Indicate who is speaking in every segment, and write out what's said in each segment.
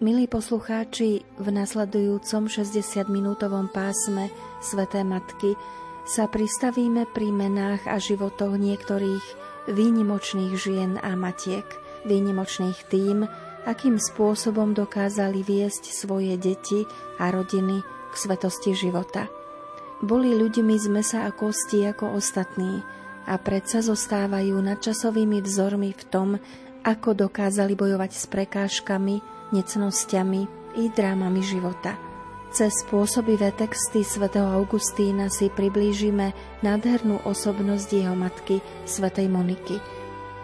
Speaker 1: Milí poslucháči, v nasledujúcom 60-minútovom pásme Sveté Matky sa pristavíme pri menách a životoch niektorých výnimočných žien a matiek. Výnimočných tým, akým spôsobom dokázali viesť svoje deti a rodiny k svetosti života. Boli ľuďmi z mesa a kosti ako ostatní a predsa zostávajú nadčasovými vzormi v tom, ako dokázali bojovať s prekážkami, necnostiami i drámami života. Cez spôsobivé texty svätého Augustína si priblížime nádhernú osobnosť jeho matky, svätej Moniky.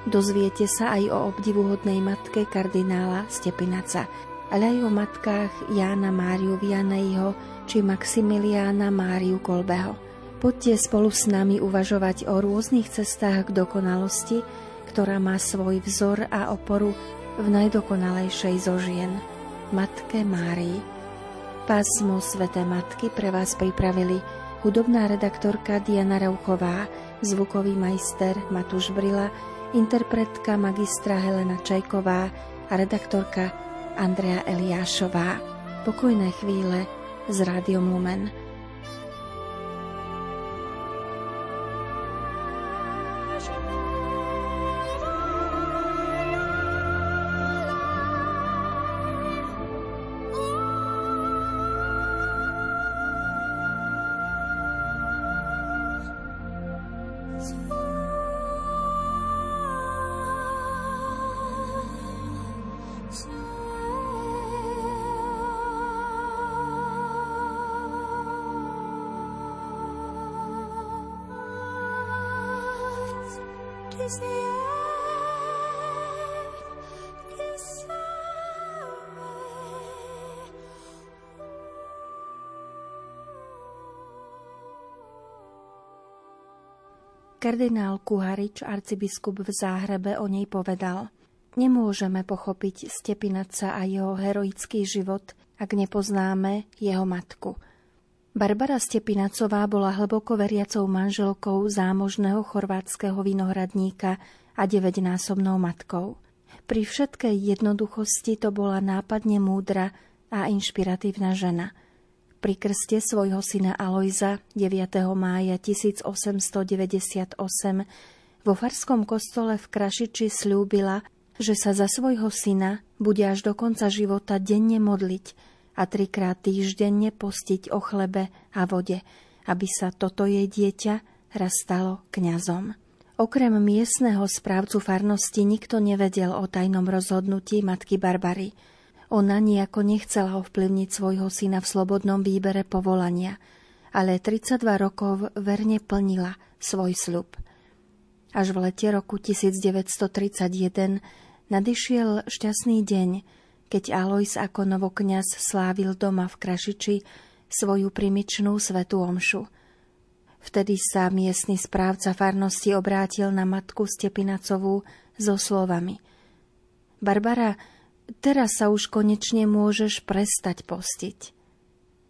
Speaker 1: Dozviete sa aj o obdivuhodnej matke kardinála Stepinaca, ale aj o matkách Jána Máriu Vianejho či Maximiliána Máriu Kolbeho. Poďte spolu s nami uvažovať o rôznych cestách k dokonalosti, ktorá má svoj vzor a oporu v najdokonalejšej zo žien, Matke Márii. Pásmo Sveté Matky pre vás pripravili hudobná redaktorka Diana Rauchová, zvukový majster Matúš Brila, interpretka magistra Helena Čajková a redaktorka Andrea Eliášová. Pokojné chvíle z Rádiom Lumen. Kardinál Kuharič, arcibiskup v Záhrebe, o nej povedal Nemôžeme pochopiť Stepinaca a jeho heroický život, ak nepoznáme jeho matku. Barbara Stepinacová bola hlboko veriacou manželkou zámožného chorvátskeho vinohradníka a deväťnásobnou matkou. Pri všetkej jednoduchosti to bola nápadne múdra a inšpiratívna žena – pri krste svojho syna Alojza 9. mája 1898 vo Farskom kostole v Krašiči slúbila, že sa za svojho syna bude až do konca života denne modliť a trikrát týždenne postiť o chlebe a vode, aby sa toto jej dieťa raz stalo kňazom. Okrem miestneho správcu farnosti nikto nevedel o tajnom rozhodnutí matky Barbary – ona nejako nechcela ovplyvniť svojho syna v slobodnom výbere povolania, ale 32 rokov verne plnila svoj sľub. Až v lete roku 1931 nadišiel šťastný deň, keď Alois ako novokňaz slávil doma v Krašiči svoju primičnú svetú omšu. Vtedy sa miestny správca farnosti obrátil na matku Stepinacovú so slovami Barbara, Teraz sa už konečne môžeš prestať postiť.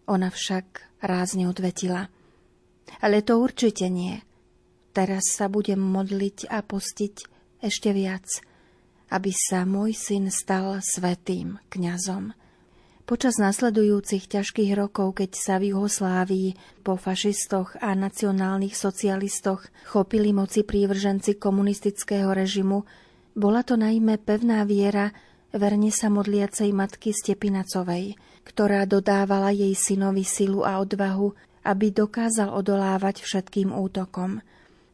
Speaker 1: Ona však rázne odvetila. Ale to určite nie. Teraz sa budem modliť a postiť ešte viac, aby sa môj syn stal svetým kňazom. Počas nasledujúcich ťažkých rokov, keď sa v Juhoslávii po fašistoch a nacionálnych socialistoch chopili moci prívrženci komunistického režimu, bola to najmä pevná viera verne sa modliacej matky Stepinacovej, ktorá dodávala jej synovi silu a odvahu, aby dokázal odolávať všetkým útokom.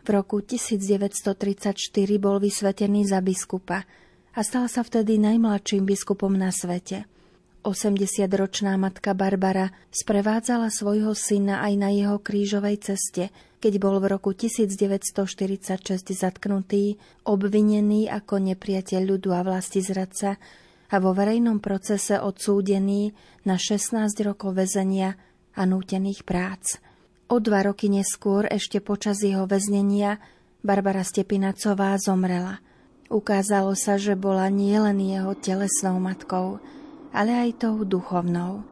Speaker 1: V roku 1934 bol vysvetený za biskupa a stal sa vtedy najmladším biskupom na svete. 80-ročná matka Barbara sprevádzala svojho syna aj na jeho krížovej ceste, keď bol v roku 1946 zatknutý, obvinený ako nepriateľ ľudu a vlasti zradca a vo verejnom procese odsúdený na 16 rokov väzenia a nútených prác. O dva roky neskôr, ešte počas jeho väznenia, Barbara Stepinacová zomrela. Ukázalo sa, že bola nielen jeho telesnou matkou, ale aj tou duchovnou.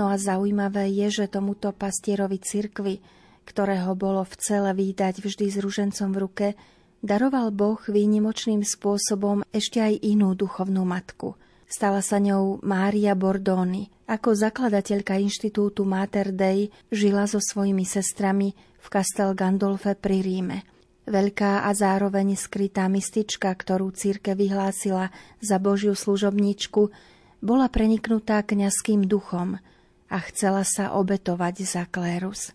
Speaker 1: No a zaujímavé je, že tomuto pastierovi cirkvy, ktorého bolo v cele výdať vždy s ružencom v ruke, daroval Boh výnimočným spôsobom ešte aj inú duchovnú matku. Stala sa ňou Mária Bordoni. Ako zakladateľka inštitútu Mater Dei žila so svojimi sestrami v Castel Gandolfe pri Ríme. Veľká a zároveň skrytá mystička, ktorú círke vyhlásila za Božiu služobníčku, bola preniknutá kňazským duchom – a chcela sa obetovať za klérus.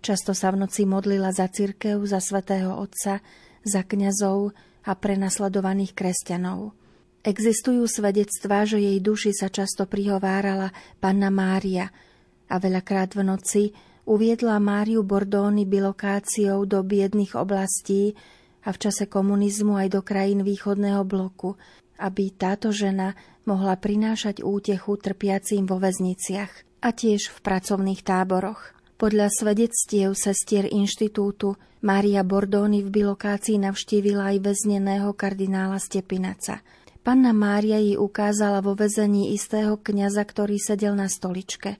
Speaker 1: Často sa v noci modlila za cirkev, za svätého Otca, za kňazov a prenasledovaných kresťanov. Existujú svedectvá, že jej duši sa často prihovárala Panna Mária a veľakrát v noci uviedla Máriu Bordóny bilokáciou do biedných oblastí a v čase komunizmu aj do krajín východného bloku, aby táto žena mohla prinášať útechu trpiacím vo väzniciach a tiež v pracovných táboroch. Podľa svedectiev sestier inštitútu Mária Bordóny v bilokácii navštívila aj väzneného kardinála Stepinaca. Panna Mária jej ukázala vo väzení istého kňaza, ktorý sedel na stoličke.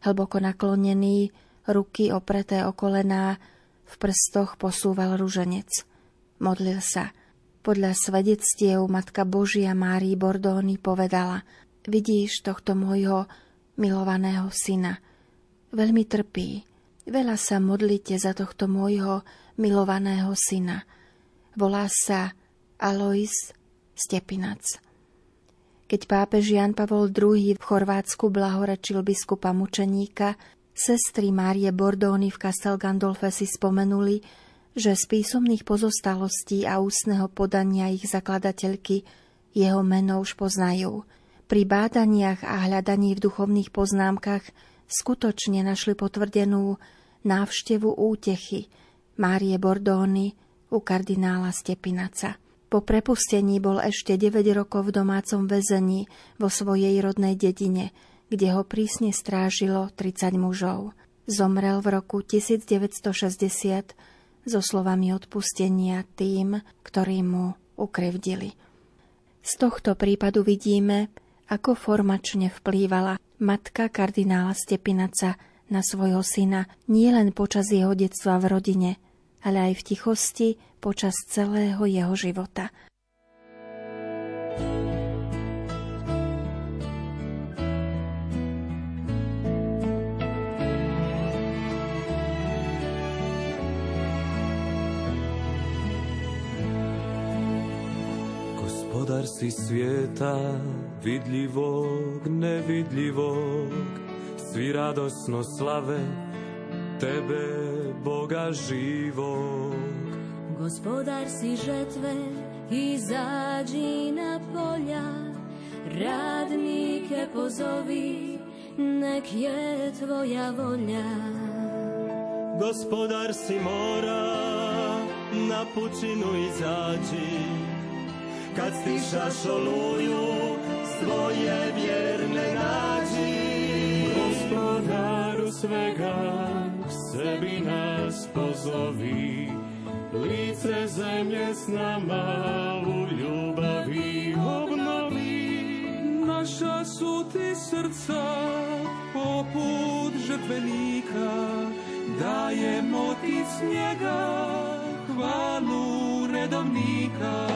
Speaker 1: Hlboko naklonený, ruky opreté o kolená, v prstoch posúval ruženec. Modlil sa. Podľa svedectiev Matka Božia Márii Bordóny povedala Vidíš tohto môjho milovaného syna. Veľmi trpí. Veľa sa modlite za tohto môjho milovaného syna. Volá sa Alois Stepinac. Keď pápež Jan Pavol II v Chorvátsku blahorečil biskupa mučeníka, sestry Márie Bordóny v Castel Gandolfe si spomenuli, že z písomných pozostalostí a ústneho podania ich zakladateľky jeho meno už poznajú – pri bádaniach a hľadaní v duchovných poznámkach skutočne našli potvrdenú návštevu útechy Márie Bordóny u kardinála Stepinaca. Po prepustení bol ešte 9 rokov v domácom väzení vo svojej rodnej dedine, kde ho prísne strážilo 30 mužov. Zomrel v roku 1960 so slovami odpustenia tým, ktorí mu ukrivdili. Z tohto prípadu vidíme, ako formačne vplývala matka kardinála Stepinaca na svojho syna nielen počas jeho detstva v rodine, ale aj v tichosti počas celého jeho života –
Speaker 2: Hospodar si svijeta, vidljivog, nevidljivog, svi radosno slave Tebe, Boga živog.
Speaker 3: Gospodar si žetve, izađi na polja, radnike pozovi, nek je tvoja volja.
Speaker 4: Gospodar si mora, na pučinu izađi, kad stišaš oluju, svoje vjerne nađi.
Speaker 5: Gospodaru svega, k sebi nas pozovi, lice zemlje s nama u ljubavi obnovi. Naša su ti srca poput žetvenika, dajemo ti s njega hvalu redovnika.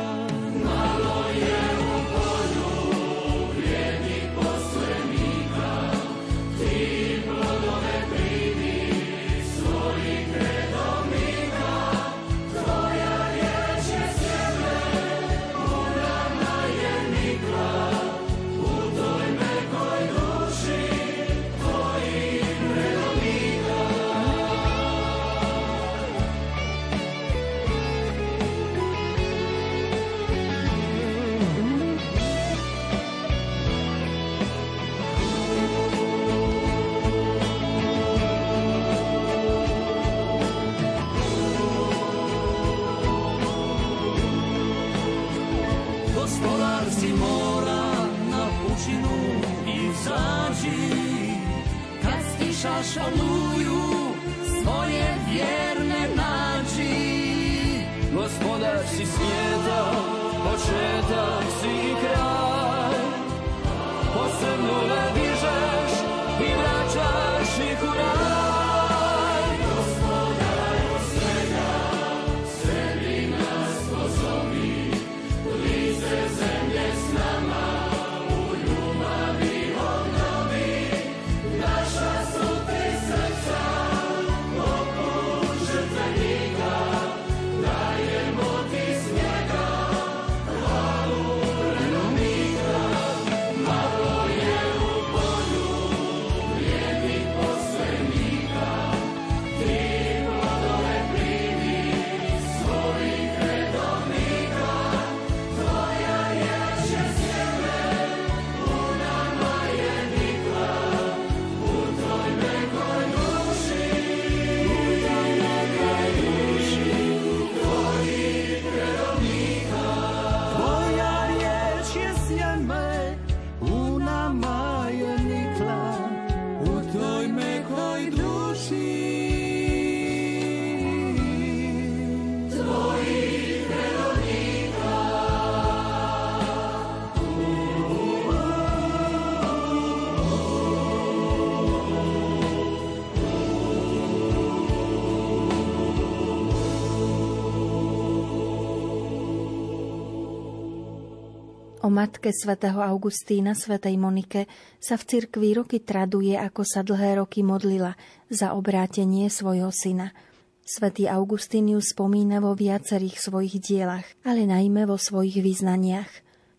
Speaker 1: Matke svätého Augustína, svätej Monike, sa v cirkvi roky traduje, ako sa dlhé roky modlila za obrátenie svojho syna. Svetý Augustín ju spomína vo viacerých svojich dielach, ale najmä vo svojich význaniach.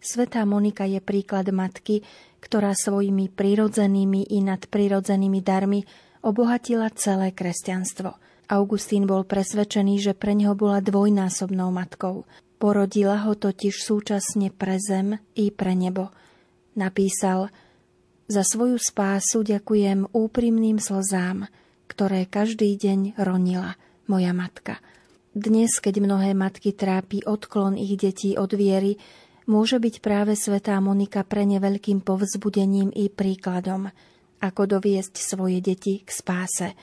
Speaker 1: Svetá Monika je príklad matky, ktorá svojimi prirodzenými i nadprirodzenými darmi obohatila celé kresťanstvo. Augustín bol presvedčený, že pre neho bola dvojnásobnou matkou. Porodila ho totiž súčasne pre zem i pre nebo. Napísal, za svoju spásu ďakujem úprimným slzám, ktoré každý deň ronila moja matka. Dnes, keď mnohé matky trápi odklon ich detí od viery, môže byť práve svetá Monika pre ne veľkým povzbudením i príkladom, ako doviesť svoje deti k spáse.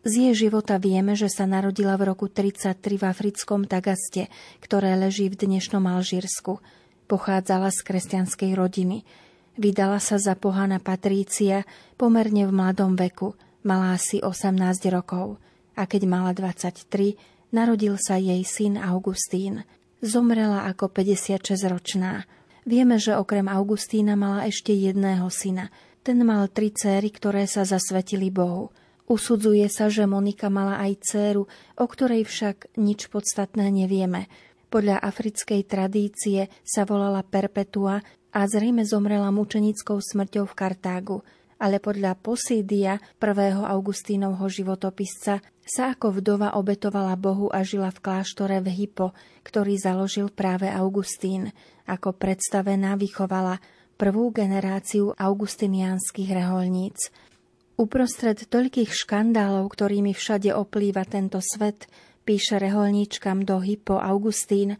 Speaker 1: Z jej života vieme, že sa narodila v roku 33 v africkom Tagaste, ktoré leží v dnešnom Alžírsku. Pochádzala z kresťanskej rodiny. Vydala sa za pohana Patrícia pomerne v mladom veku, mala asi 18 rokov. A keď mala 23, narodil sa jej syn Augustín. Zomrela ako 56-ročná. Vieme, že okrem Augustína mala ešte jedného syna. Ten mal tri céry, ktoré sa zasvetili Bohu – Usudzuje sa, že Monika mala aj dceru, o ktorej však nič podstatné nevieme. Podľa africkej tradície sa volala Perpetua a zrejme zomrela mučenickou smrťou v Kartágu, ale podľa Posídia, prvého Augustínovho životopisca, sa ako vdova obetovala Bohu a žila v kláštore v Hippo, ktorý založil práve Augustín. Ako predstavená vychovala prvú generáciu augustinianských reholníc. Uprostred toľkých škandálov, ktorými všade oplýva tento svet, píše reholníčkam do Hypo Augustín,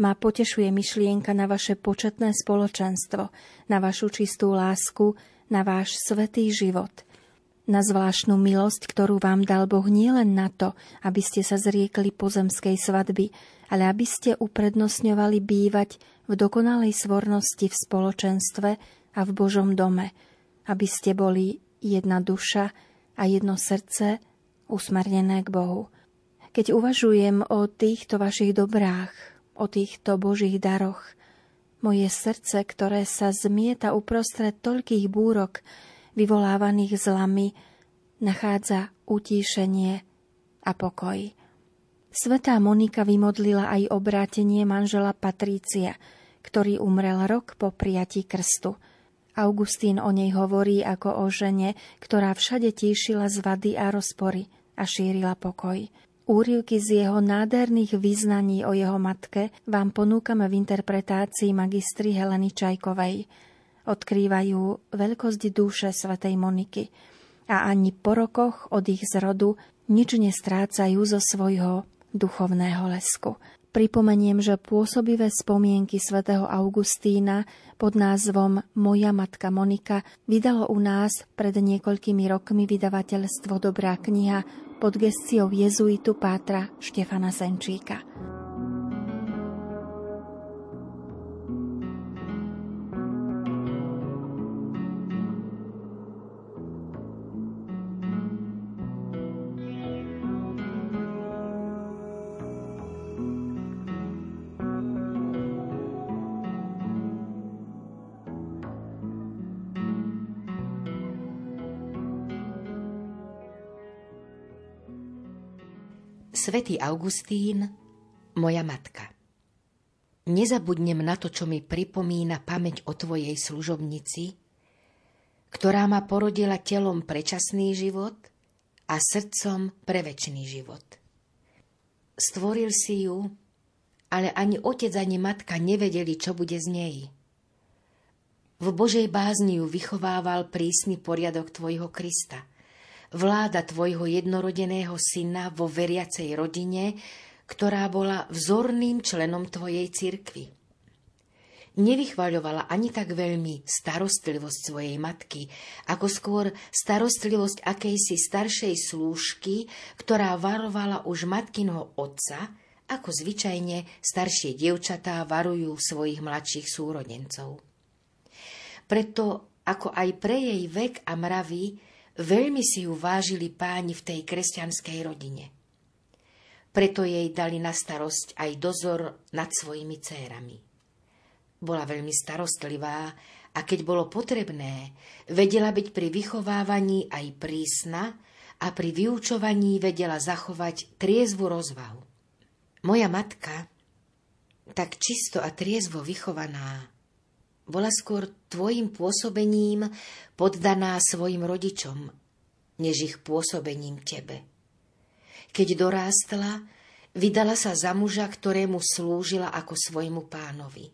Speaker 1: ma potešuje myšlienka na vaše početné spoločenstvo, na vašu čistú lásku, na váš svetý život, na zvláštnu milosť, ktorú vám dal Boh nielen na to, aby ste sa zriekli pozemskej svadby, ale aby ste uprednostňovali bývať v dokonalej svornosti v spoločenstve a v Božom dome, aby ste boli jedna duša a jedno srdce usmernené k Bohu. Keď uvažujem o týchto vašich dobrách, o týchto Božích daroch, moje srdce, ktoré sa zmieta uprostred toľkých búrok, vyvolávaných zlami, nachádza utíšenie a pokoj. Svetá Monika vymodlila aj obrátenie manžela Patrícia, ktorý umrel rok po prijatí krstu – Augustín o nej hovorí ako o žene, ktorá všade tíšila zvady a rozpory a šírila pokoj. Úrivky z jeho nádherných vyznaní o jeho matke vám ponúkame v interpretácii magistry Heleny Čajkovej. Odkrývajú veľkosť duše svätej Moniky a ani po rokoch od ich zrodu nič nestrácajú zo svojho duchovného lesku. Pripomeniem, že pôsobivé spomienky svätého Augustína pod názvom Moja matka Monika vydalo u nás pred niekoľkými rokmi vydavateľstvo Dobrá kniha pod gestiou jezuitu Pátra Štefana Senčíka.
Speaker 6: Svetý Augustín, moja matka. Nezabudnem na to, čo mi pripomína pamäť o tvojej služobnici, ktorá ma porodila telom pre časný život a srdcom pre väčší život. Stvoril si ju, ale ani otec, ani matka nevedeli, čo bude z nej. V Božej bázni ju vychovával prísny poriadok tvojho Krista – vláda tvojho jednorodeného syna vo veriacej rodine, ktorá bola vzorným členom tvojej cirkvy. Nevychvaľovala ani tak veľmi starostlivosť svojej matky, ako skôr starostlivosť akejsi staršej slúžky, ktorá varovala už matkinho otca, ako zvyčajne staršie dievčatá varujú svojich mladších súrodencov. Preto, ako aj pre jej vek a mravy, Veľmi si ju vážili páni v tej kresťanskej rodine. Preto jej dali na starosť aj dozor nad svojimi cérami. Bola veľmi starostlivá a keď bolo potrebné, vedela byť pri vychovávaní aj prísna a pri vyučovaní vedela zachovať triezvu rozvahu. Moja matka, tak čisto a triezvo vychovaná, bola skôr tvojim pôsobením poddaná svojim rodičom, než ich pôsobením tebe. Keď dorástla, vydala sa za muža, ktorému slúžila ako svojmu pánovi.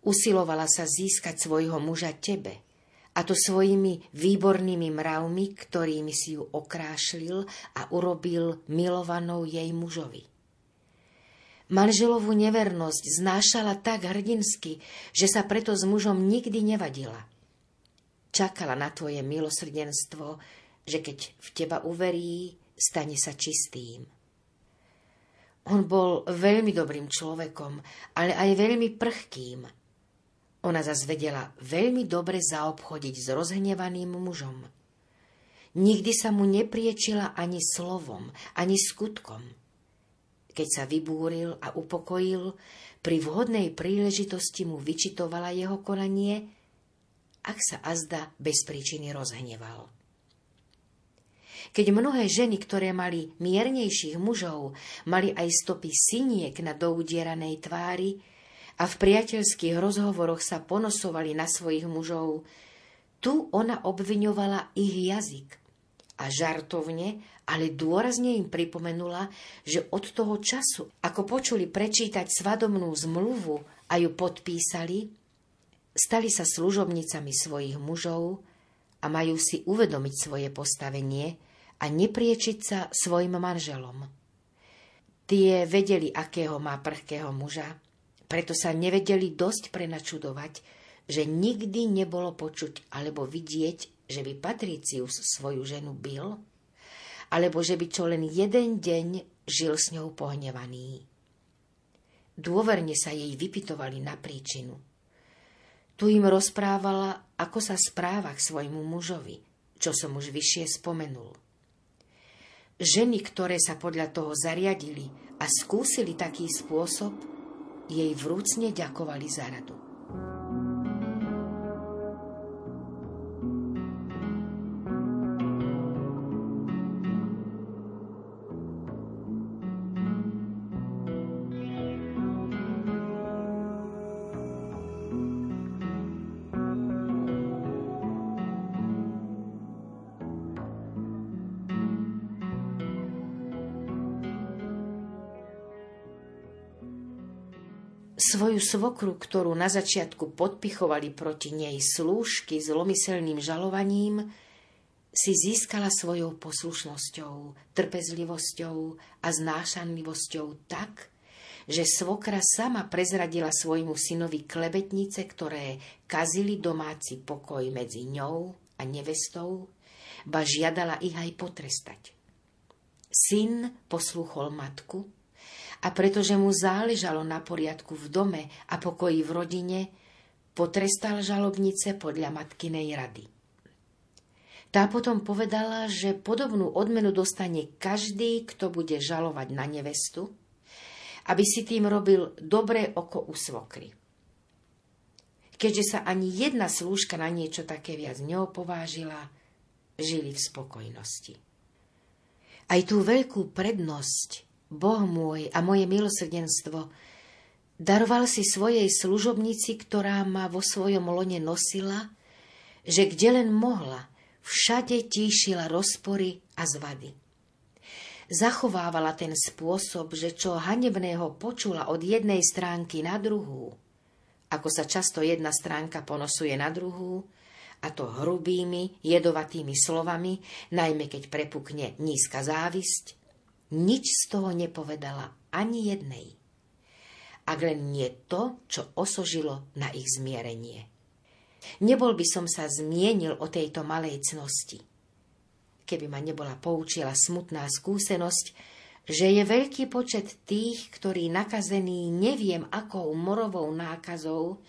Speaker 6: Usilovala sa získať svojho muža tebe, a to svojimi výbornými mravmi, ktorými si ju okrášlil a urobil milovanou jej mužovi. Manželovú nevernosť znášala tak hrdinsky, že sa preto s mužom nikdy nevadila. Čakala na tvoje milosrdenstvo, že keď v teba uverí, stane sa čistým. On bol veľmi dobrým človekom, ale aj veľmi prchkým – ona zas vedela veľmi dobre zaobchodiť s rozhnevaným mužom. Nikdy sa mu nepriečila ani slovom, ani skutkom. Keď sa vybúril a upokojil, pri vhodnej príležitosti mu vyčitovala jeho konanie, ak sa azda bez príčiny rozhneval. Keď mnohé ženy, ktoré mali miernejších mužov, mali aj stopy siniek na doudieranej tvári, a v priateľských rozhovoroch sa ponosovali na svojich mužov, tu ona obviňovala ich jazyk a žartovne, ale dôrazne im pripomenula, že od toho času, ako počuli prečítať svadobnú zmluvu a ju podpísali, stali sa služobnicami svojich mužov a majú si uvedomiť svoje postavenie a nepriečiť sa svojim manželom. Tie vedeli, akého má prhkého muža, preto sa nevedeli dosť prenačudovať, že nikdy nebolo počuť alebo vidieť, že by Patricius svoju ženu bil, alebo že by čo len jeden deň žil s ňou pohnevaný. Dôverne sa jej vypitovali na príčinu. Tu im rozprávala, ako sa správa k svojmu mužovi, čo som už vyššie spomenul. Ženy, ktoré sa podľa toho zariadili a skúsili taký spôsob, jej vrúcne ďakovali za radu. Svoju svokru, ktorú na začiatku podpichovali proti nej slúžky zlomyselným žalovaním, si získala svojou poslušnosťou, trpezlivosťou a znášanlivosťou tak, že svokra sama prezradila svojmu synovi klebetnice, ktoré kazili domáci pokoj medzi ňou a nevestou, ba žiadala ich aj potrestať. Syn posluchol matku, a pretože mu záležalo na poriadku v dome a pokoji v rodine, potrestal žalobnice podľa matkinej rady. Tá potom povedala, že podobnú odmenu dostane každý, kto bude žalovať na nevestu, aby si tým robil dobré oko u svokry. Keďže sa ani jedna slúžka na niečo také viac neopovážila, žili v spokojnosti. Aj tú veľkú prednosť Boh môj a moje milosrdenstvo, daroval si svojej služobnici, ktorá ma vo svojom lone nosila, že kde len mohla, všade tíšila rozpory a zvady. Zachovávala ten spôsob, že čo hanebného počula od jednej stránky na druhú, ako sa často jedna stránka ponosuje na druhú, a to hrubými, jedovatými slovami, najmä keď prepukne nízka závisť, nič z toho nepovedala ani jednej. Ak len nie to, čo osožilo na ich zmierenie. Nebol by som sa zmienil o tejto malej cnosti, keby ma nebola poučila smutná skúsenosť, že je veľký počet tých, ktorí nakazení neviem akou morovou nákazou,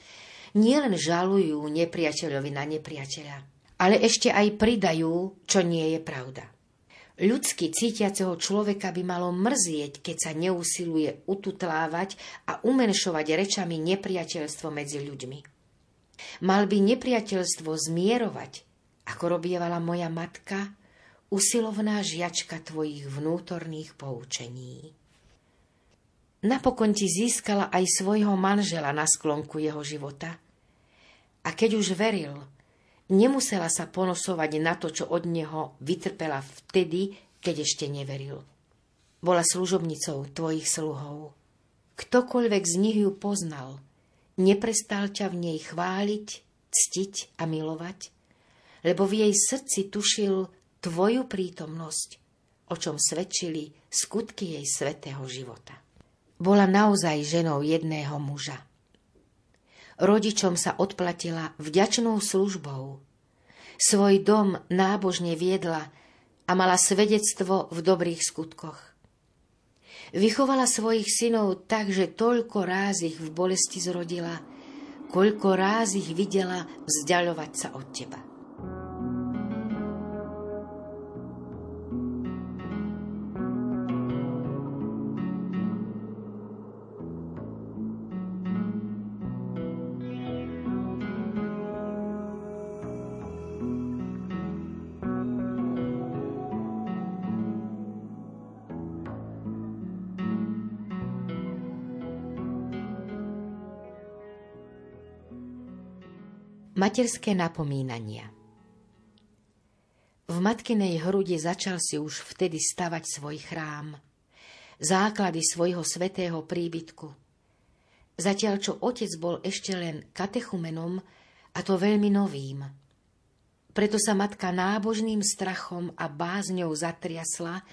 Speaker 6: nielen žalujú nepriateľovi na nepriateľa, ale ešte aj pridajú, čo nie je pravda Ľudsky cítiaceho človeka by malo mrzieť, keď sa neusiluje ututlávať a umenšovať rečami nepriateľstvo medzi ľuďmi. Mal by nepriateľstvo zmierovať, ako robievala moja matka, usilovná žiačka tvojich vnútorných poučení. Napokon ti získala aj svojho manžela na sklonku jeho života. A keď už veril, Nemusela sa ponosovať na to, čo od neho vytrpela vtedy, keď ešte neveril. Bola služobnicou tvojich sluhov. Ktokoľvek z nich ju poznal, neprestal ťa v nej chváliť, ctiť a milovať, lebo v jej srdci tušil tvoju prítomnosť, o čom svedčili skutky jej svetého života. Bola naozaj ženou jedného muža rodičom sa odplatila vďačnou službou. Svoj dom nábožne viedla a mala svedectvo v dobrých skutkoch. Vychovala svojich synov tak, že toľko ráz ich v bolesti zrodila, koľko ráz ich videla vzdialovať sa od teba. Materské napomínania V matkinej hrudi začal si už vtedy stavať svoj chrám, základy svojho svetého príbytku. Zatiaľ, čo otec bol ešte len katechumenom, a to veľmi novým. Preto sa matka nábožným strachom a bázňou zatriasla,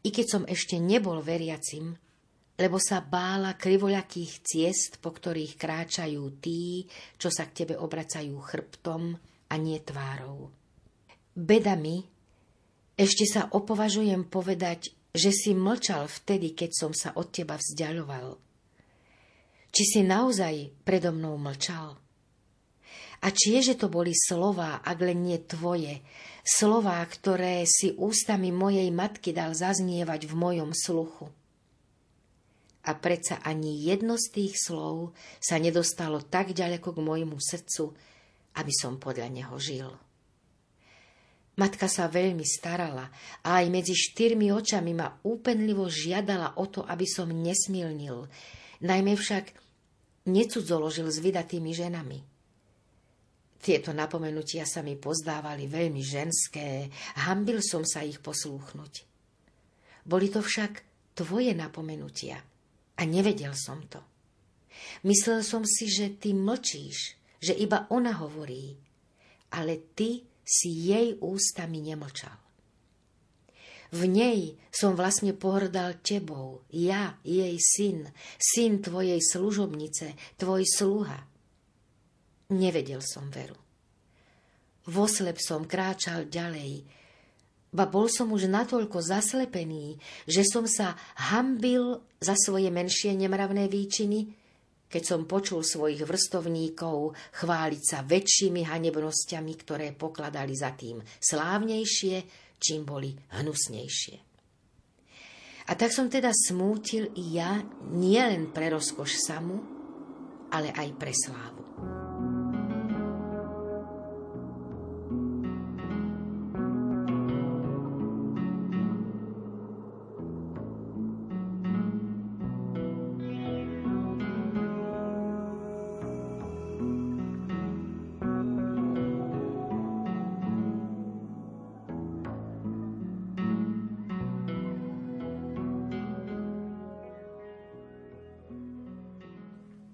Speaker 6: i keď som ešte nebol veriacim, lebo sa bála krivoľakých ciest, po ktorých kráčajú tí, čo sa k tebe obracajú chrbtom a nie tvárou. Beda mi, ešte sa opovažujem povedať, že si mlčal vtedy, keď som sa od teba vzdialoval. Či si naozaj predo mnou mlčal? A či je, že to boli slová, ak len nie tvoje, slová, ktoré si ústami mojej matky dal zaznievať v mojom sluchu? A predsa ani jedno z tých slov sa nedostalo tak ďaleko k môjmu srdcu, aby som podľa neho žil. Matka sa veľmi starala a aj medzi štyrmi očami ma úpenlivo žiadala o to, aby som nesmilnil, najmä však necudzoložil s vydatými ženami. Tieto napomenutia sa mi pozdávali veľmi ženské, hambil som sa ich poslúchnuť. Boli to však tvoje napomenutia – a nevedel som to. Myslel som si, že ty mlčíš, že iba ona hovorí, ale ty si jej ústami nemlčal. V nej som vlastne pohrdal tebou, ja, jej syn, syn tvojej služobnice, tvoj sluha. Nevedel som veru. Voslep som kráčal ďalej, Ba bol som už natoľko zaslepený, že som sa hambil za svoje menšie nemravné výčiny, keď som počul svojich vrstovníkov chváliť sa väčšími hanebnosťami, ktoré pokladali za tým slávnejšie, čím boli hnusnejšie. A tak som teda smútil i ja nielen pre rozkoš samu, ale aj pre slávu.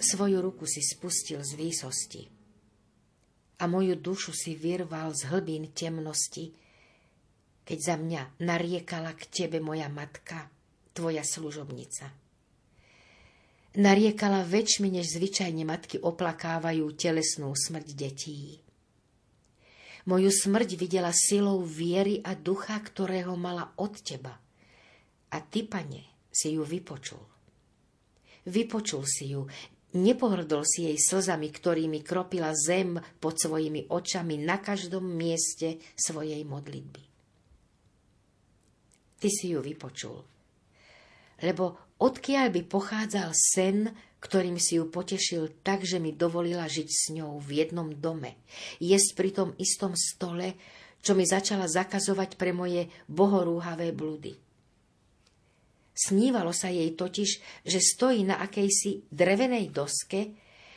Speaker 6: Svoju ruku si spustil z výsosti a moju dušu si vyrval z hlbín temnosti, keď za mňa nariekala k tebe moja matka, tvoja služobnica. Nariekala väčšmi, než zvyčajne matky oplakávajú telesnú smrť detí. Moju smrť videla silou viery a ducha, ktorého mala od teba. A ty, pane, si ju vypočul. Vypočul si ju, Nepohrdol si jej slzami, ktorými kropila zem pod svojimi očami na každom mieste svojej modlitby. ty si ju vypočul. Lebo odkiaľ by pochádzal sen, ktorým si ju potešil tak, že mi dovolila žiť s ňou v jednom dome, jesť pri tom istom stole, čo mi začala zakazovať pre moje bohorúhavé blúdy. Snívalo sa jej totiž, že stojí na akejsi drevenej doske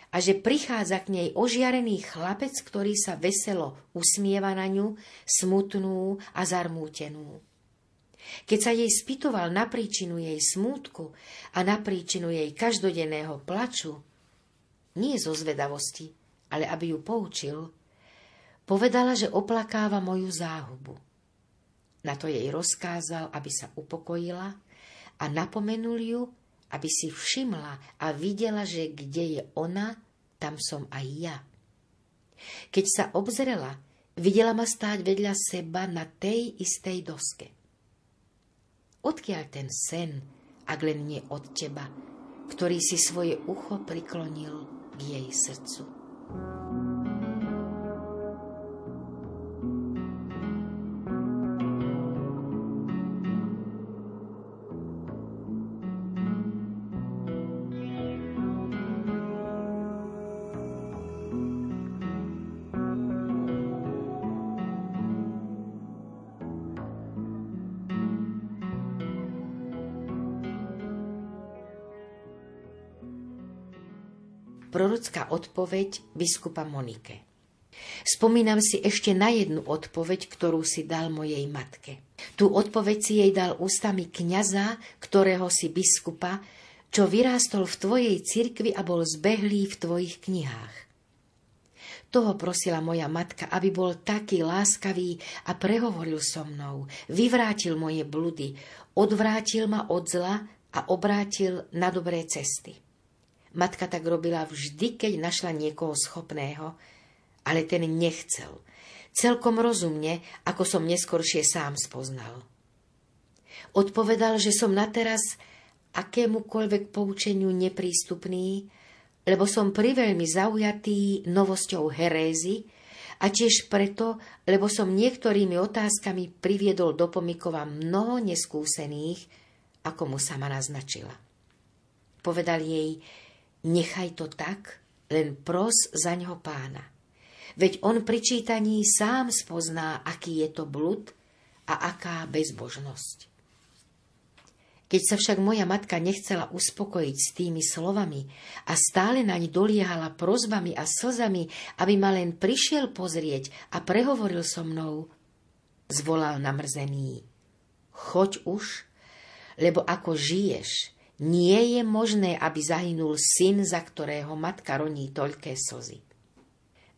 Speaker 6: a že prichádza k nej ožiarený chlapec, ktorý sa veselo usmieva na ňu, smutnú a zarmútenú. Keď sa jej spýtoval na príčinu jej smútku a na príčinu jej každodenného plaču, nie zo zvedavosti, ale aby ju poučil, povedala, že oplakáva moju záhubu. Na to jej rozkázal, aby sa upokojila a napomenul ju, aby si všimla a videla, že kde je ona, tam som aj ja. Keď sa obzrela, videla ma stáť vedľa seba na tej istej doske. Odkiaľ ten sen, ak len nie od teba, ktorý si svoje ucho priklonil k jej srdcu? prorocká odpoveď biskupa Monike. Spomínam si ešte na jednu odpoveď, ktorú si dal mojej matke. Tú odpoveď si jej dal ústami kňaza, ktorého si biskupa, čo vyrástol v tvojej cirkvi a bol zbehlý v tvojich knihách. Toho prosila moja matka, aby bol taký láskavý a prehovoril so mnou, vyvrátil moje bludy, odvrátil ma od zla a obrátil na dobré cesty. Matka tak robila vždy, keď našla niekoho schopného, ale ten nechcel. Celkom rozumne, ako som neskoršie sám spoznal. Odpovedal, že som na teraz akémukoľvek poučeniu neprístupný, lebo som priveľmi zaujatý novosťou herézy a tiež preto, lebo som niektorými otázkami priviedol do pomikova mnoho neskúsených, ako mu sama naznačila. Povedal jej, Nechaj to tak, len pros za ňoho pána. Veď on pri čítaní sám spozná, aký je to blud a aká bezbožnosť. Keď sa však moja matka nechcela uspokojiť s tými slovami a stále naň doliehala prozbami a slzami, aby ma len prišiel pozrieť a prehovoril so mnou, zvolal namrzený. Choď už, lebo ako žiješ, nie je možné, aby zahynul syn, za ktorého matka roní toľké slzy.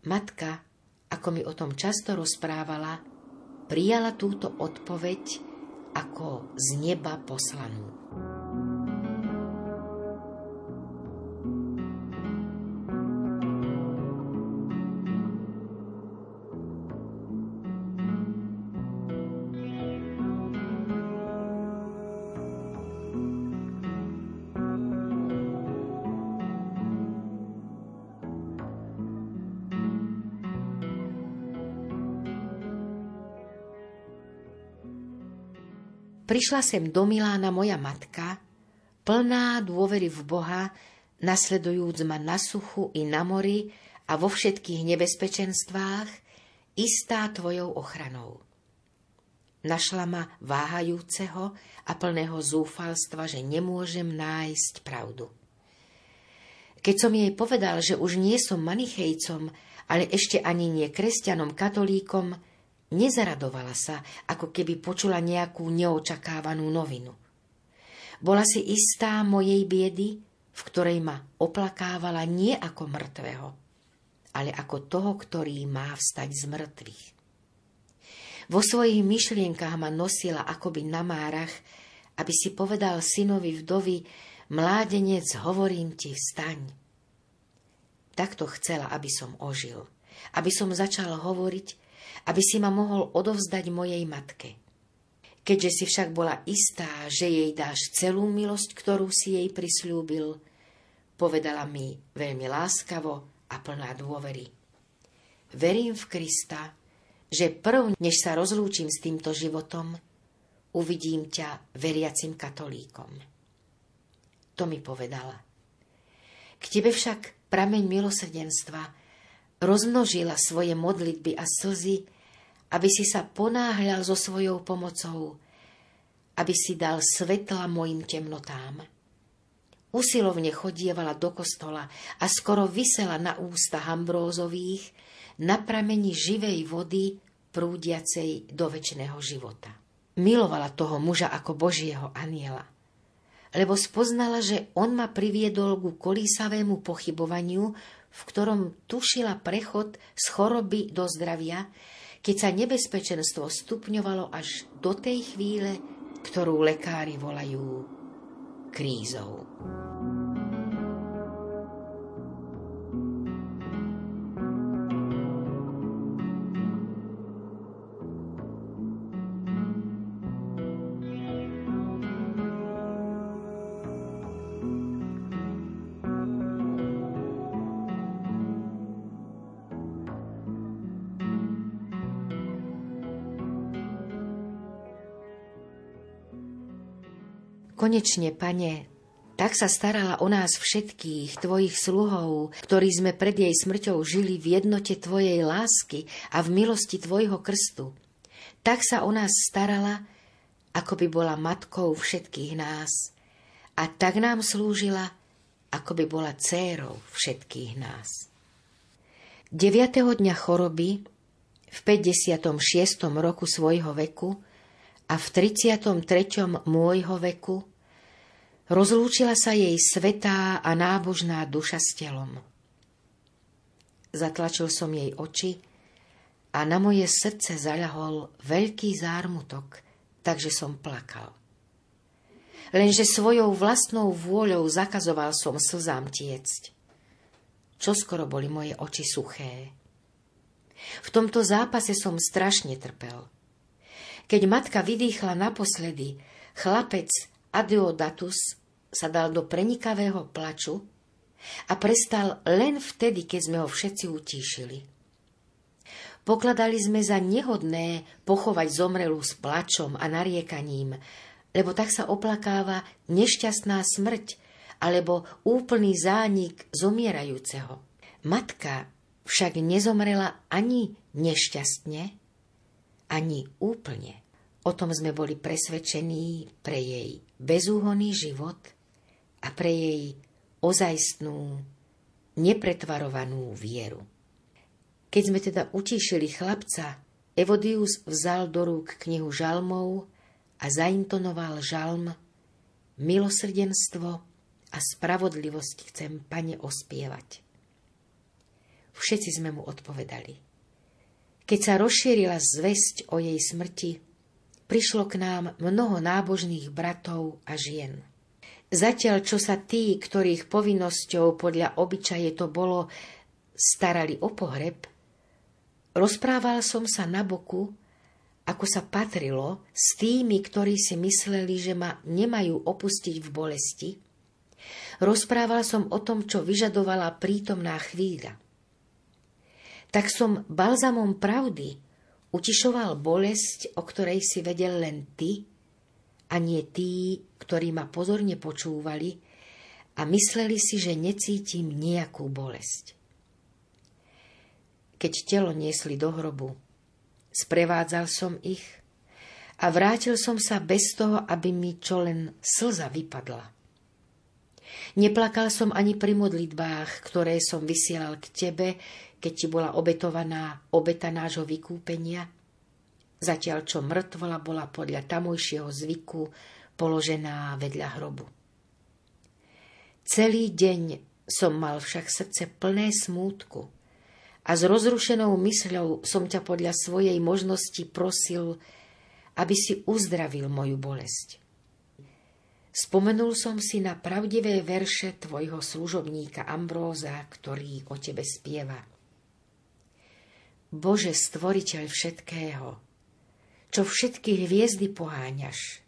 Speaker 6: Matka, ako mi o tom často rozprávala, prijala túto odpoveď ako z neba poslanú. Prišla sem do Milána moja matka, plná dôvery v Boha, nasledujúc ma na suchu i na mori a vo všetkých nebezpečenstvách, istá tvojou ochranou. Našla ma váhajúceho a plného zúfalstva, že nemôžem nájsť pravdu. Keď som jej povedal, že už nie som manichejcom, ale ešte ani nie kresťanom katolíkom, Nezaradovala sa, ako keby počula nejakú neočakávanú novinu. Bola si istá mojej biedy, v ktorej ma oplakávala nie ako mŕtvého, ale ako toho, ktorý má vstať z mŕtvych. Vo svojich myšlienkach ma nosila akoby na márach, aby si povedal synovi vdovy, mládenec, hovorím ti, vstaň. Takto chcela, aby som ožil, aby som začal hovoriť aby si ma mohol odovzdať mojej matke. Keďže si však bola istá, že jej dáš celú milosť, ktorú si jej prislúbil, povedala mi veľmi láskavo a plná dôvery. Verím v Krista, že prv, než sa rozlúčim s týmto životom, uvidím ťa veriacim katolíkom. To mi povedala. K tebe však prameň milosrdenstva rozmnožila svoje modlitby a slzy, aby si sa ponáhľal so svojou pomocou, aby si dal svetla mojim temnotám. Usilovne chodievala do kostola a skoro vysela na ústa Hambrózových na prameni živej vody prúdiacej do väčšného života. Milovala toho muža ako Božieho aniela, lebo spoznala, že on ma priviedol ku kolísavému pochybovaniu, v ktorom tušila prechod z choroby do zdravia, keď sa nebezpečenstvo stupňovalo až do tej chvíle, ktorú lekári volajú krízou. Konečne, pane, tak sa starala o nás všetkých, tvojich sluhov, ktorí sme pred jej smrťou žili v jednote tvojej lásky a v milosti tvojho krstu. Tak sa o nás starala, ako by bola matkou všetkých nás. A tak nám slúžila, ako by bola dcérou všetkých nás. 9. dňa choroby, v 56. roku svojho veku a v 33. môjho veku, Rozlúčila sa jej svetá a nábožná duša s telom. Zatlačil som jej oči a na moje srdce zaľahol veľký zármutok, takže som plakal. Lenže svojou vlastnou vôľou zakazoval som slzám tiecť. Čo skoro boli moje oči suché. V tomto zápase som strašne trpel. Keď matka vydýchla naposledy, chlapec Adeodatus sa dal do prenikavého plaču a prestal len vtedy, keď sme ho všetci utíšili. Pokladali sme za nehodné pochovať zomrelú s plačom a nariekaním, lebo tak sa oplakáva nešťastná smrť alebo úplný zánik zomierajúceho. Matka však nezomrela ani nešťastne, ani úplne. O tom sme boli presvedčení pre jej bezúhonný život a pre jej ozajstnú, nepretvarovanú vieru. Keď sme teda utišili chlapca, Evodius vzal do rúk knihu žalmov a zaintonoval žalm Milosrdenstvo a spravodlivosť chcem, pane, ospievať. Všetci sme mu odpovedali. Keď sa rozšírila zväzť o jej smrti, prišlo k nám mnoho nábožných bratov a žien. Zatiaľ, čo sa tí, ktorých povinnosťou podľa obyčaje to bolo, starali o pohreb, rozprával som sa na boku, ako sa patrilo, s tými, ktorí si mysleli, že ma nemajú opustiť v bolesti. Rozprával som o tom, čo vyžadovala prítomná chvíľa. Tak som balzamom pravdy utišoval bolesť, o ktorej si vedel len ty, a nie tí, ktorí ma pozorne počúvali a mysleli si, že necítim nejakú bolesť. Keď telo niesli do hrobu, sprevádzal som ich a vrátil som sa bez toho, aby mi čo len slza vypadla. Neplakal som ani pri modlitbách, ktoré som vysielal k tebe, keď ti bola obetovaná obeta nášho vykúpenia – zatiaľ čo mŕtvola bola podľa tamojšieho zvyku položená vedľa hrobu. Celý deň som mal však srdce plné smútku a s rozrušenou mysľou som ťa podľa svojej možnosti prosil, aby si uzdravil moju bolesť. Spomenul som si na pravdivé verše tvojho služobníka Ambróza, ktorý o tebe spieva. Bože, stvoriteľ všetkého, čo všetky hviezdy poháňaš.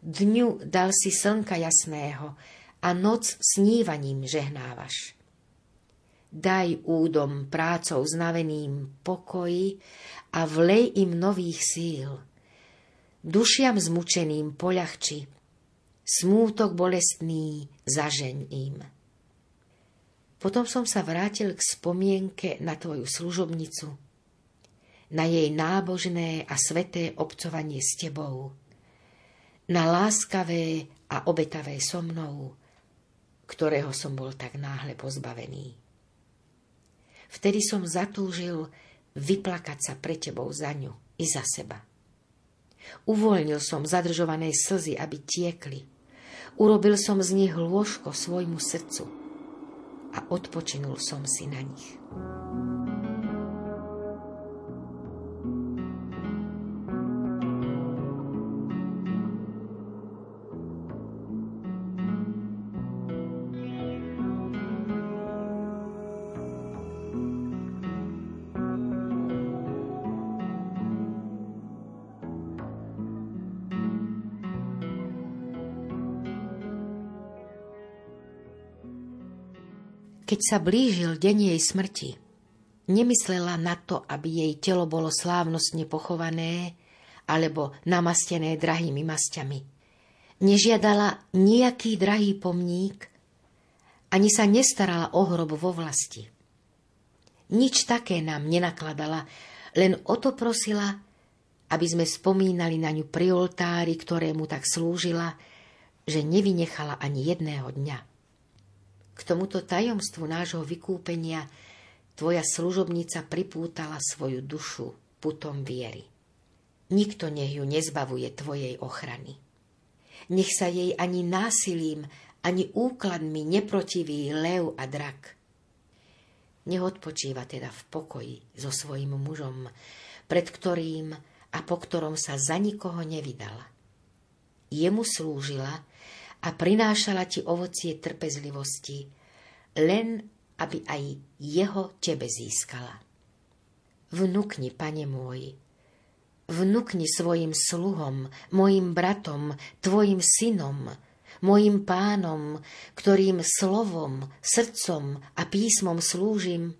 Speaker 6: Dňu dal si slnka jasného a noc snívaním žehnávaš. Daj údom prácou znaveným pokoji a vlej im nových síl. dušiam zmučeným poľahči, smútok bolestný zažeň im. Potom som sa vrátil k spomienke na tvoju služobnicu, na jej nábožné a sveté obcovanie s tebou, na láskavé a obetavé so mnou, ktorého som bol tak náhle pozbavený. Vtedy som zatúžil vyplakať sa pre tebou za ňu i za seba. Uvoľnil som zadržované slzy, aby tiekli. Urobil som z nich lôžko svojmu srdcu a odpočinul som si na nich. Keď sa blížil deň jej smrti, nemyslela na to, aby jej telo bolo slávnostne pochované alebo namastené drahými masťami. Nežiadala nejaký drahý pomník, ani sa nestarala o hrob vo vlasti. Nič také nám nenakladala, len o to prosila, aby sme spomínali na ňu pri oltári, ktorému tak slúžila, že nevynechala ani jedného dňa. K tomuto tajomstvu nášho vykúpenia tvoja služobnica pripútala svoju dušu putom viery. Nikto nech ju nezbavuje tvojej ochrany. Nech sa jej ani násilím, ani úkladmi neprotiví lev a drak. Nech odpočíva teda v pokoji so svojím mužom, pred ktorým a po ktorom sa za nikoho nevydala. Jemu slúžila a prinášala ti ovocie trpezlivosti, len aby aj jeho tebe získala. Vnúkni, pane môj, vnúkni svojim sluhom, mojim bratom, tvojim synom, mojim pánom, ktorým slovom, srdcom a písmom slúžim,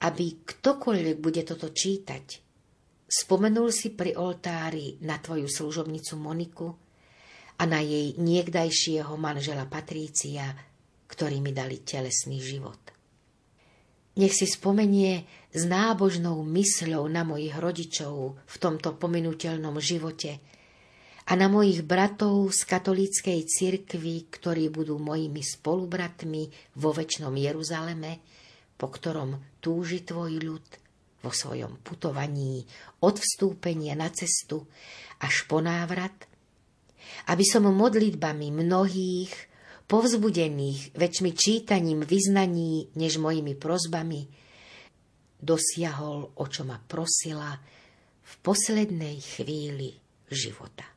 Speaker 6: aby ktokoľvek bude toto čítať, spomenul si pri oltári na tvoju služobnicu Moniku, a na jej niekdajšieho manžela Patrícia, ktorí mi dali telesný život. Nech si spomenie s nábožnou mysľou na mojich rodičov v tomto pominutelnom živote a na mojich bratov z katolíckej cirkvi, ktorí budú mojimi spolubratmi vo väčšnom Jeruzaleme, po ktorom túži tvoj ľud vo svojom putovaní od vstúpenia na cestu až po návrat – aby som modlitbami mnohých, povzbudených väčšmi čítaním vyznaní než mojimi prozbami, dosiahol, o čo ma prosila v poslednej chvíli života.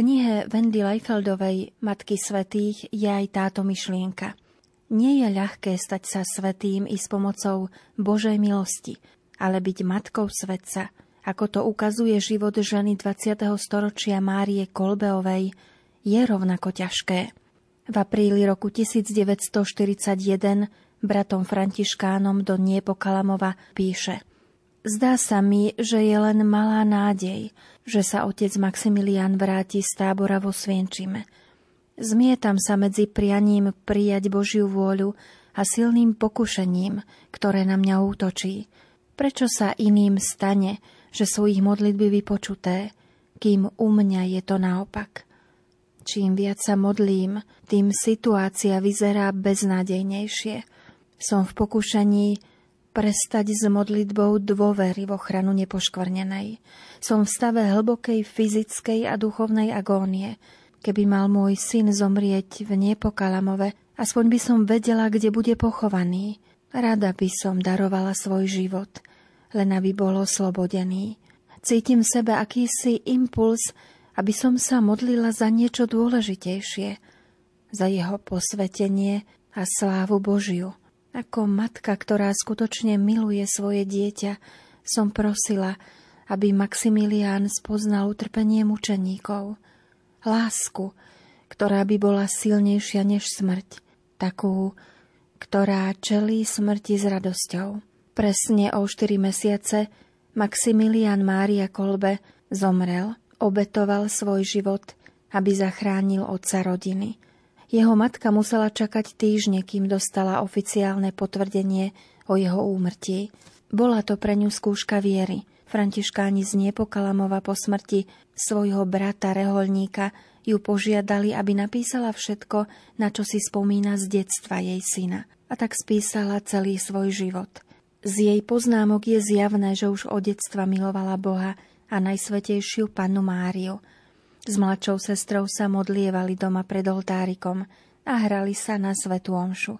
Speaker 1: Knihe Wendy Leifeldovej Matky svetých je aj táto myšlienka. Nie je ľahké stať sa svetým i s pomocou Božej milosti, ale byť matkou svetca, ako to ukazuje život ženy 20. storočia Márie Kolbeovej, je rovnako ťažké. V apríli roku 1941 bratom Františkánom do Niepokalamova píše Zdá sa mi, že je len malá nádej, že sa otec Maximilián vráti z tábora vo Svienčime – Zmietam sa medzi prianím prijať Božiu vôľu a silným pokušením, ktoré na mňa útočí. Prečo sa iným stane, že sú ich modlitby vypočuté, kým u mňa je to naopak? Čím viac sa modlím, tým situácia vyzerá beznádejnejšie. Som v pokušení prestať s modlitbou dôvery v ochranu nepoškvrnenej. Som v stave hlbokej fyzickej a duchovnej agónie – Keby mal môj syn zomrieť v Nepokalamove, aspoň by som vedela, kde bude pochovaný. Rada by som darovala svoj život, len aby bol oslobodený. Cítim v sebe akýsi impuls, aby som sa modlila za niečo dôležitejšie, za jeho posvetenie a slávu Božiu. Ako matka, ktorá skutočne miluje svoje dieťa, som prosila, aby Maximilián spoznal utrpenie mučeníkov – lásku, ktorá by bola silnejšia než smrť, takú, ktorá čelí smrti s radosťou. Presne o 4 mesiace Maximilian Mária Kolbe zomrel, obetoval svoj život, aby zachránil otca rodiny. Jeho matka musela čakať týždne, kým dostala oficiálne potvrdenie o jeho úmrtí. Bola to pre ňu skúška viery. Františkáni z Niepokalamova po smrti svojho brata reholníka ju požiadali, aby napísala všetko, na čo si spomína z detstva jej syna. A tak spísala celý svoj život. Z jej poznámok je zjavné, že už od detstva milovala Boha a najsvetejšiu pannu Máriu. S mladšou sestrou sa modlievali doma pred oltárikom a hrali sa na svetú omšu.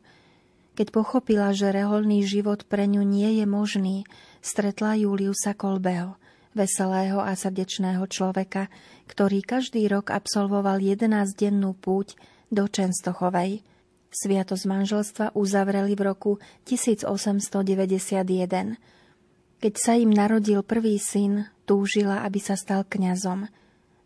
Speaker 1: Keď pochopila, že reholný život pre ňu nie je možný, stretla Juliusa Kolbeho, veselého a srdečného človeka, ktorý každý rok absolvoval 11-dennú púť do Čenstochovej. Sviatosť manželstva uzavreli v roku 1891. Keď sa im narodil prvý syn, túžila, aby sa stal kňazom.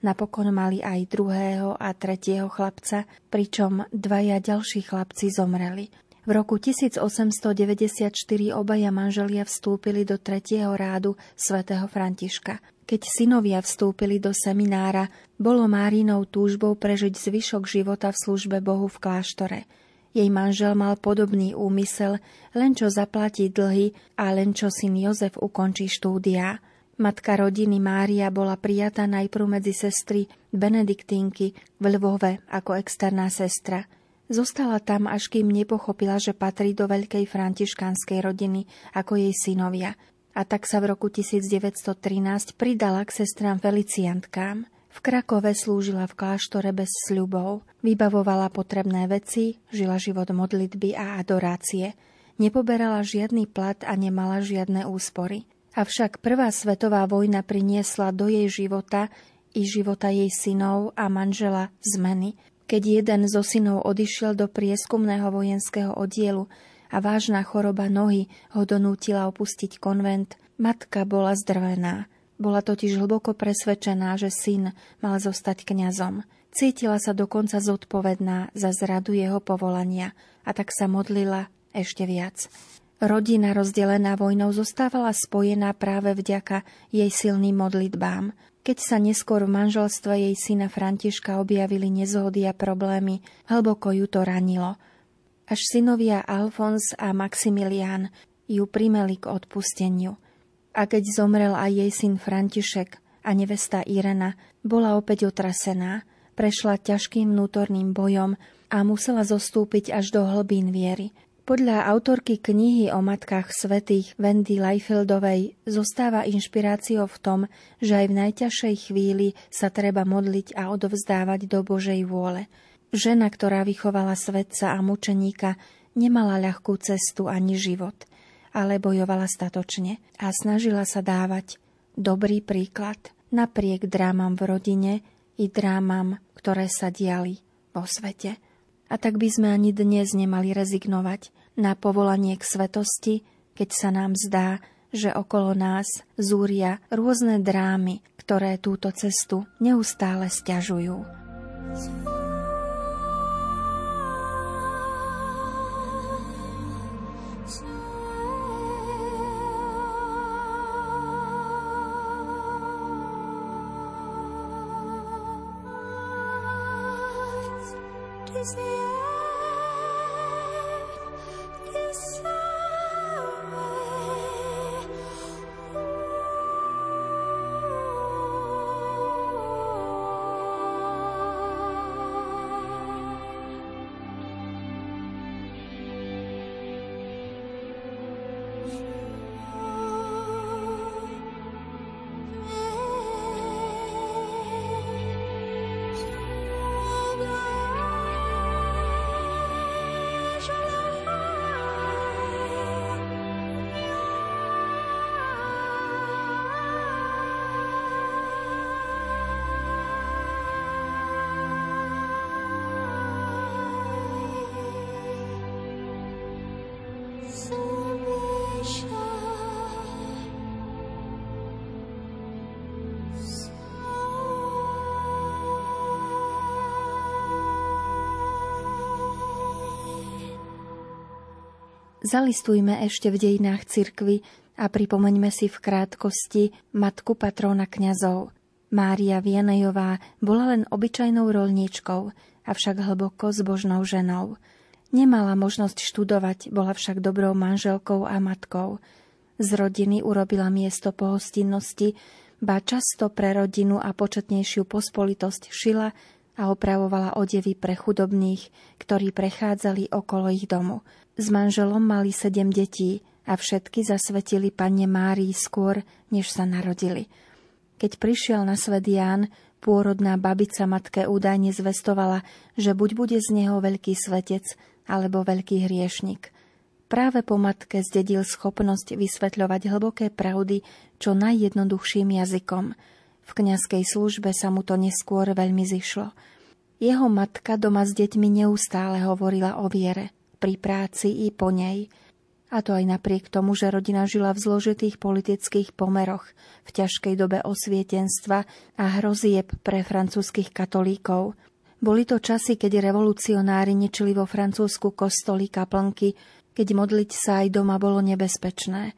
Speaker 1: Napokon mali aj druhého a tretieho chlapca, pričom dvaja ďalší chlapci zomreli. V roku 1894 obaja manželia vstúpili do tretieho rádu svätého Františka. Keď synovia vstúpili do seminára, bolo Márinou túžbou prežiť zvyšok života v službe Bohu v kláštore. Jej manžel mal podobný úmysel, len čo zaplatí dlhy a len čo syn Jozef ukončí štúdia. Matka rodiny Mária bola prijatá najprv medzi sestry Benediktínky v Lvove ako externá sestra – Zostala tam, až kým nepochopila, že patrí do veľkej františkanskej rodiny ako jej synovia. A tak sa v roku 1913 pridala k sestrám Feliciantkám. V Krakove slúžila v kláštore bez sľubov, vybavovala potrebné veci, žila život modlitby a adorácie. Nepoberala žiadny plat a nemala žiadne úspory. Avšak prvá svetová vojna priniesla do jej života i života jej synov a manžela zmeny, keď jeden zo synov odišiel do prieskumného vojenského oddielu a vážna choroba nohy ho donútila opustiť konvent, matka bola zdrvená. Bola totiž hlboko presvedčená, že syn mal zostať kňazom. Cítila sa dokonca zodpovedná za zradu jeho povolania a tak sa modlila ešte viac. Rodina rozdelená vojnou zostávala spojená práve vďaka jej silným modlitbám. Keď sa neskôr v manželstve jej syna Františka objavili nezhody a problémy, hlboko ju to ranilo. Až synovia Alfons a Maximilián ju primeli k odpusteniu. A keď zomrel aj jej syn František a nevesta Irena, bola opäť otrasená, prešla ťažkým vnútorným bojom a musela zostúpiť až do hlbín viery – podľa autorky knihy o matkách svetých Wendy Leifieldovej zostáva inšpiráciou v tom, že aj v najťažšej chvíli sa treba modliť a odovzdávať do Božej vôle. Žena, ktorá vychovala svetca a mučeníka, nemala ľahkú cestu ani život, ale bojovala statočne a snažila sa dávať dobrý príklad napriek drámam v rodine i drámam, ktoré sa diali vo svete. A tak by sme ani dnes nemali rezignovať na povolanie k svetosti, keď sa nám zdá, že okolo nás zúria rôzne drámy, ktoré túto cestu neustále stiažujú. Zalistujme ešte v dejinách cirkvy a pripomeňme si v krátkosti matku patróna kňazov. Mária Vienejová bola len obyčajnou rolníčkou, avšak hlboko zbožnou ženou. Nemala možnosť študovať, bola však dobrou manželkou a matkou. Z rodiny urobila miesto pohostinnosti, ba často pre rodinu a početnejšiu pospolitosť šila a opravovala odevy pre chudobných, ktorí prechádzali okolo ich domu – s manželom mali sedem detí a všetky zasvetili panne Márii skôr, než sa narodili. Keď prišiel na svet Ján, pôrodná babica matke údajne zvestovala, že buď bude z neho veľký svetec, alebo veľký hriešnik. Práve po matke zdedil schopnosť vysvetľovať hlboké pravdy čo najjednoduchším jazykom. V kňazskej službe sa mu to neskôr veľmi zišlo. Jeho matka doma s deťmi neustále hovorila o viere pri práci i po nej. A to aj napriek tomu, že rodina žila v zložitých politických pomeroch, v ťažkej dobe osvietenstva a hrozieb pre francúzskych katolíkov. Boli to časy, keď revolucionári ničili vo Francúzsku kostoly, kaplnky, keď modliť sa aj doma bolo nebezpečné.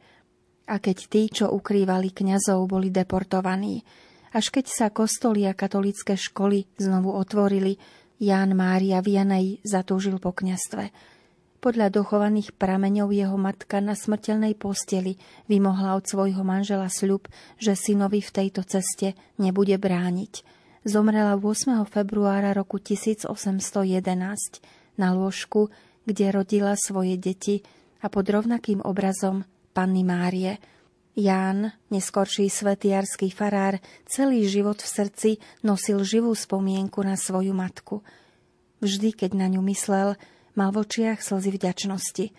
Speaker 1: A keď tí, čo ukrývali kňazov, boli deportovaní. Až keď sa kostoly a katolické školy znovu otvorili, Ján Mária Vianej zatúžil po kňastve. Podľa dochovaných prameňov jeho matka na smrteľnej posteli vymohla od svojho manžela sľub, že synovi v tejto ceste nebude brániť. Zomrela 8. februára roku 1811 na lôžku, kde rodila svoje deti a pod rovnakým obrazom Panny Márie. Ján, neskorší svetiarský farár, celý život v srdci nosil živú spomienku na svoju matku. Vždy, keď na ňu myslel, mal v očiach slzy vďačnosti.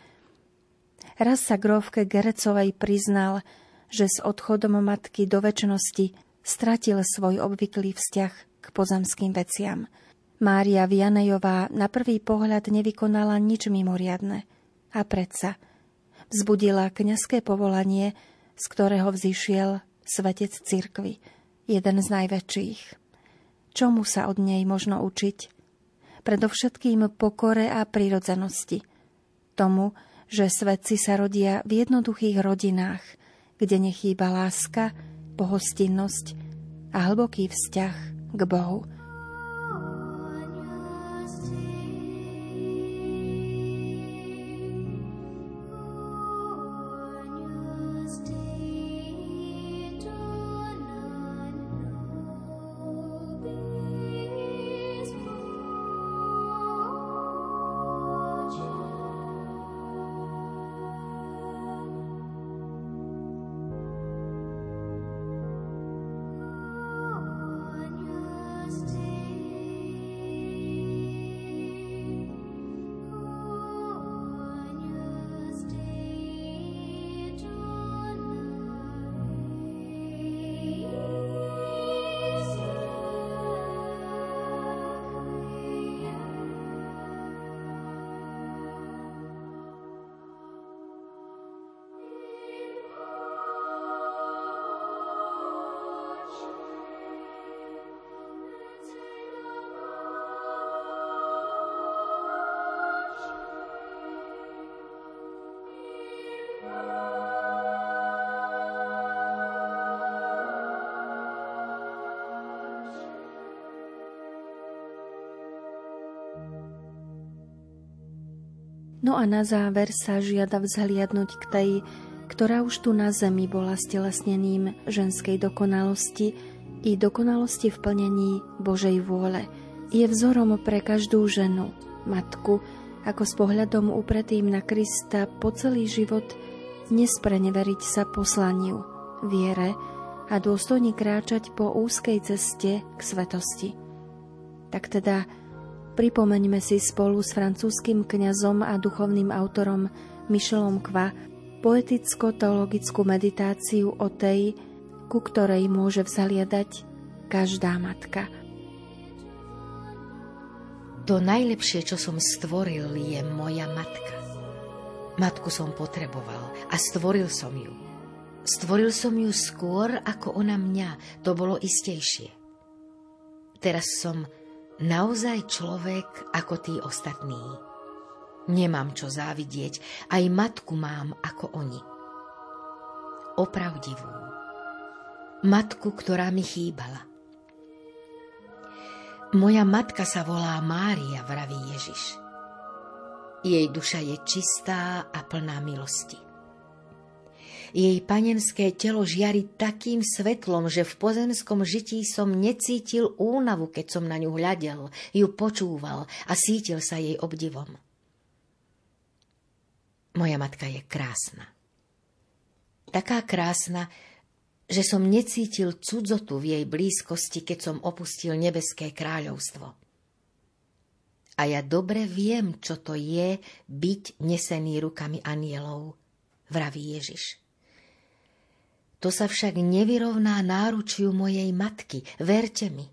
Speaker 1: Raz sa grófke Gerecovej priznal, že s odchodom matky do väčšnosti stratil svoj obvyklý vzťah k pozemským veciam. Mária Vianejová na prvý pohľad nevykonala nič mimoriadne. A predsa vzbudila kňazské povolanie, z ktorého vzýšiel svetec cirkvy, jeden z najväčších. Čomu sa od nej možno učiť? predovšetkým pokore a prirodzenosti. Tomu, že svetci sa rodia v jednoduchých rodinách, kde nechýba láska, pohostinnosť a hlboký vzťah k Bohu. No a na záver sa žiada vzhliadnúť k tej, ktorá už tu na zemi bola stelesnením ženskej dokonalosti i dokonalosti v plnení Božej vôle. Je vzorom pre každú ženu, matku, ako s pohľadom upretým na Krista po celý život nespreneveriť sa poslaniu, viere a dôstojne kráčať po úzkej ceste k svetosti. Tak teda pripomeňme si spolu s francúzským kňazom a duchovným autorom Michelom Kva poeticko-teologickú meditáciu o tej, ku ktorej môže vzhliadať každá matka.
Speaker 6: To najlepšie, čo som stvoril, je moja matka. Matku som potreboval a stvoril som ju. Stvoril som ju skôr ako ona mňa, to bolo istejšie. Teraz som naozaj človek ako tí ostatní. Nemám čo závidieť, aj matku mám ako oni. Opravdivú. Matku, ktorá mi chýbala. Moja matka sa volá Mária, vraví Ježiš. Jej duša je čistá a plná milosti. Jej panenské telo žiari takým svetlom, že v pozemskom žití som necítil únavu, keď som na ňu hľadel, ju počúval a sítil sa jej obdivom. Moja matka je krásna. Taká krásna, že som necítil cudzotu v jej blízkosti, keď som opustil nebeské kráľovstvo. A ja dobre viem, čo to je byť nesený rukami anielov, vraví Ježiš. To sa však nevyrovná náručiu mojej matky, verte mi.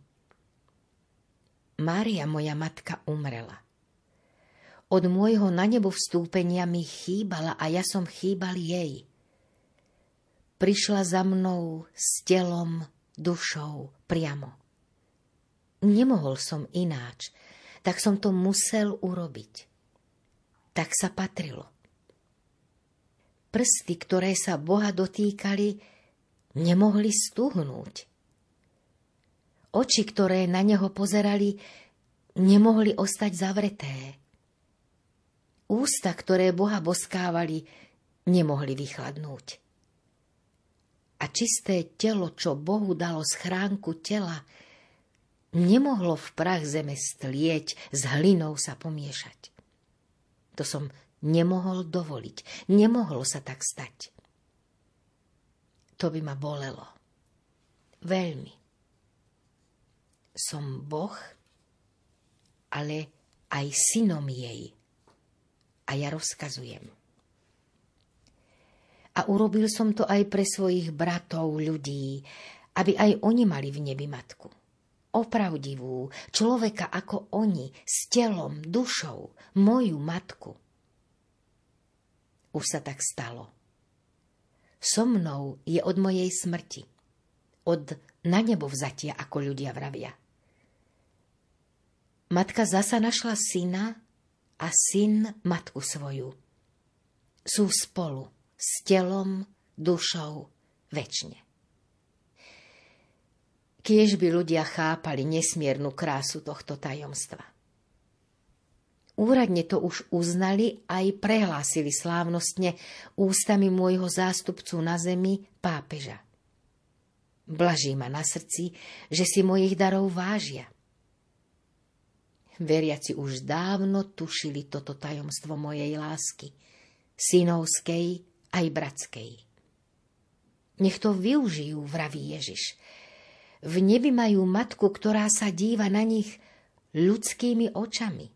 Speaker 6: Mária, moja matka, umrela. Od môjho na nebo vstúpenia mi chýbala a ja som chýbal jej. Prišla za mnou s telom, dušou, priamo. Nemohol som ináč, tak som to musel urobiť. Tak sa patrilo. Prsty, ktoré sa Boha dotýkali, nemohli stuhnúť. Oči, ktoré na neho pozerali, nemohli ostať zavreté. Ústa, ktoré Boha boskávali, nemohli vychladnúť. A čisté telo, čo Bohu dalo schránku tela, nemohlo v prach zeme stlieť, s hlinou sa pomiešať. To som nemohol dovoliť, nemohlo sa tak stať to by ma bolelo. Veľmi. Som Boh, ale aj synom jej. A ja rozkazujem. A urobil som to aj pre svojich bratov, ľudí, aby aj oni mali v nebi matku. Opravdivú, človeka ako oni, s telom, dušou, moju matku. Už sa tak stalo so mnou je od mojej smrti, od na nebo vzatia, ako ľudia vravia. Matka zasa našla syna a syn matku svoju. Sú spolu s telom, dušou, väčšine. Kiež by ľudia chápali nesmiernu krásu tohto tajomstva. Úradne to už uznali aj prehlásili slávnostne ústami môjho zástupcu na zemi, pápeža. Blaží ma na srdci, že si mojich darov vážia. Veriaci už dávno tušili toto tajomstvo mojej lásky, synovskej aj bratskej. Nech to využijú, vraví Ježiš. V nebi majú matku, ktorá sa díva na nich ľudskými očami.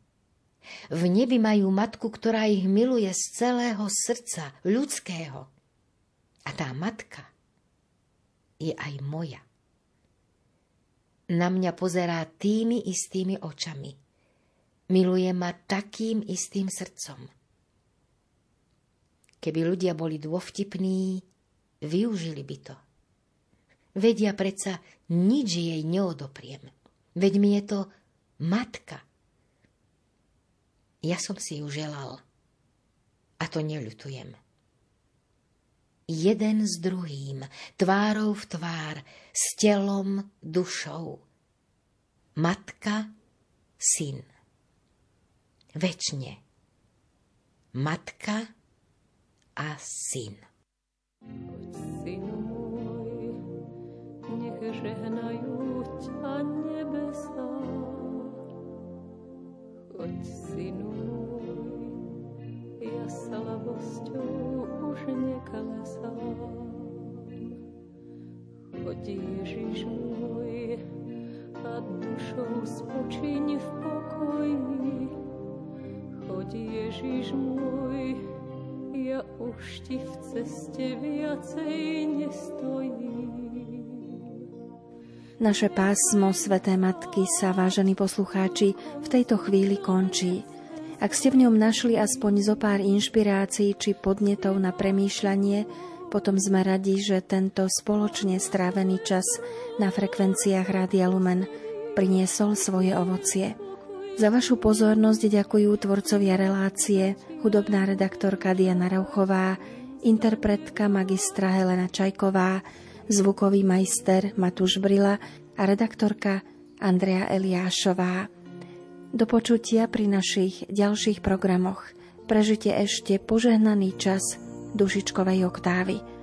Speaker 6: V nebi majú matku, ktorá ich miluje z celého srdca ľudského. A tá matka je aj moja. Na mňa pozerá tými istými očami. Miluje ma takým istým srdcom. Keby ľudia boli dôvtipní, využili by to. Vedia predsa, nič jej neodopriem. Veď mi je to matka. Ja som si ju želal. A to neľutujem. Jeden s druhým, tvárou v tvár, s telom, dušou. Matka, syn. Večne. matka a syn.
Speaker 7: Synu môj, nech žehnajú ťa nebesa. Choď, synu slabosťou už nekalesám. Choď, Ježiš môj, a dušou spočiň v pokoji. Choď, Ježiš môj, ja už ti v ceste viacej nestojím.
Speaker 1: Naše pásmo Sveté Matky sa, vážení poslucháči, v tejto chvíli končí. Ak ste v ňom našli aspoň zo pár inšpirácií či podnetov na premýšľanie, potom sme radi, že tento spoločne strávený čas na frekvenciách Rádia Lumen priniesol svoje ovocie. Za vašu pozornosť ďakujú tvorcovia relácie, hudobná redaktorka Diana Rauchová, interpretka magistra Helena Čajková, zvukový majster Matúš Brila a redaktorka Andrea Eliášová. Do počutia pri našich ďalších programoch. Prežite ešte požehnaný čas dušičkovej oktávy.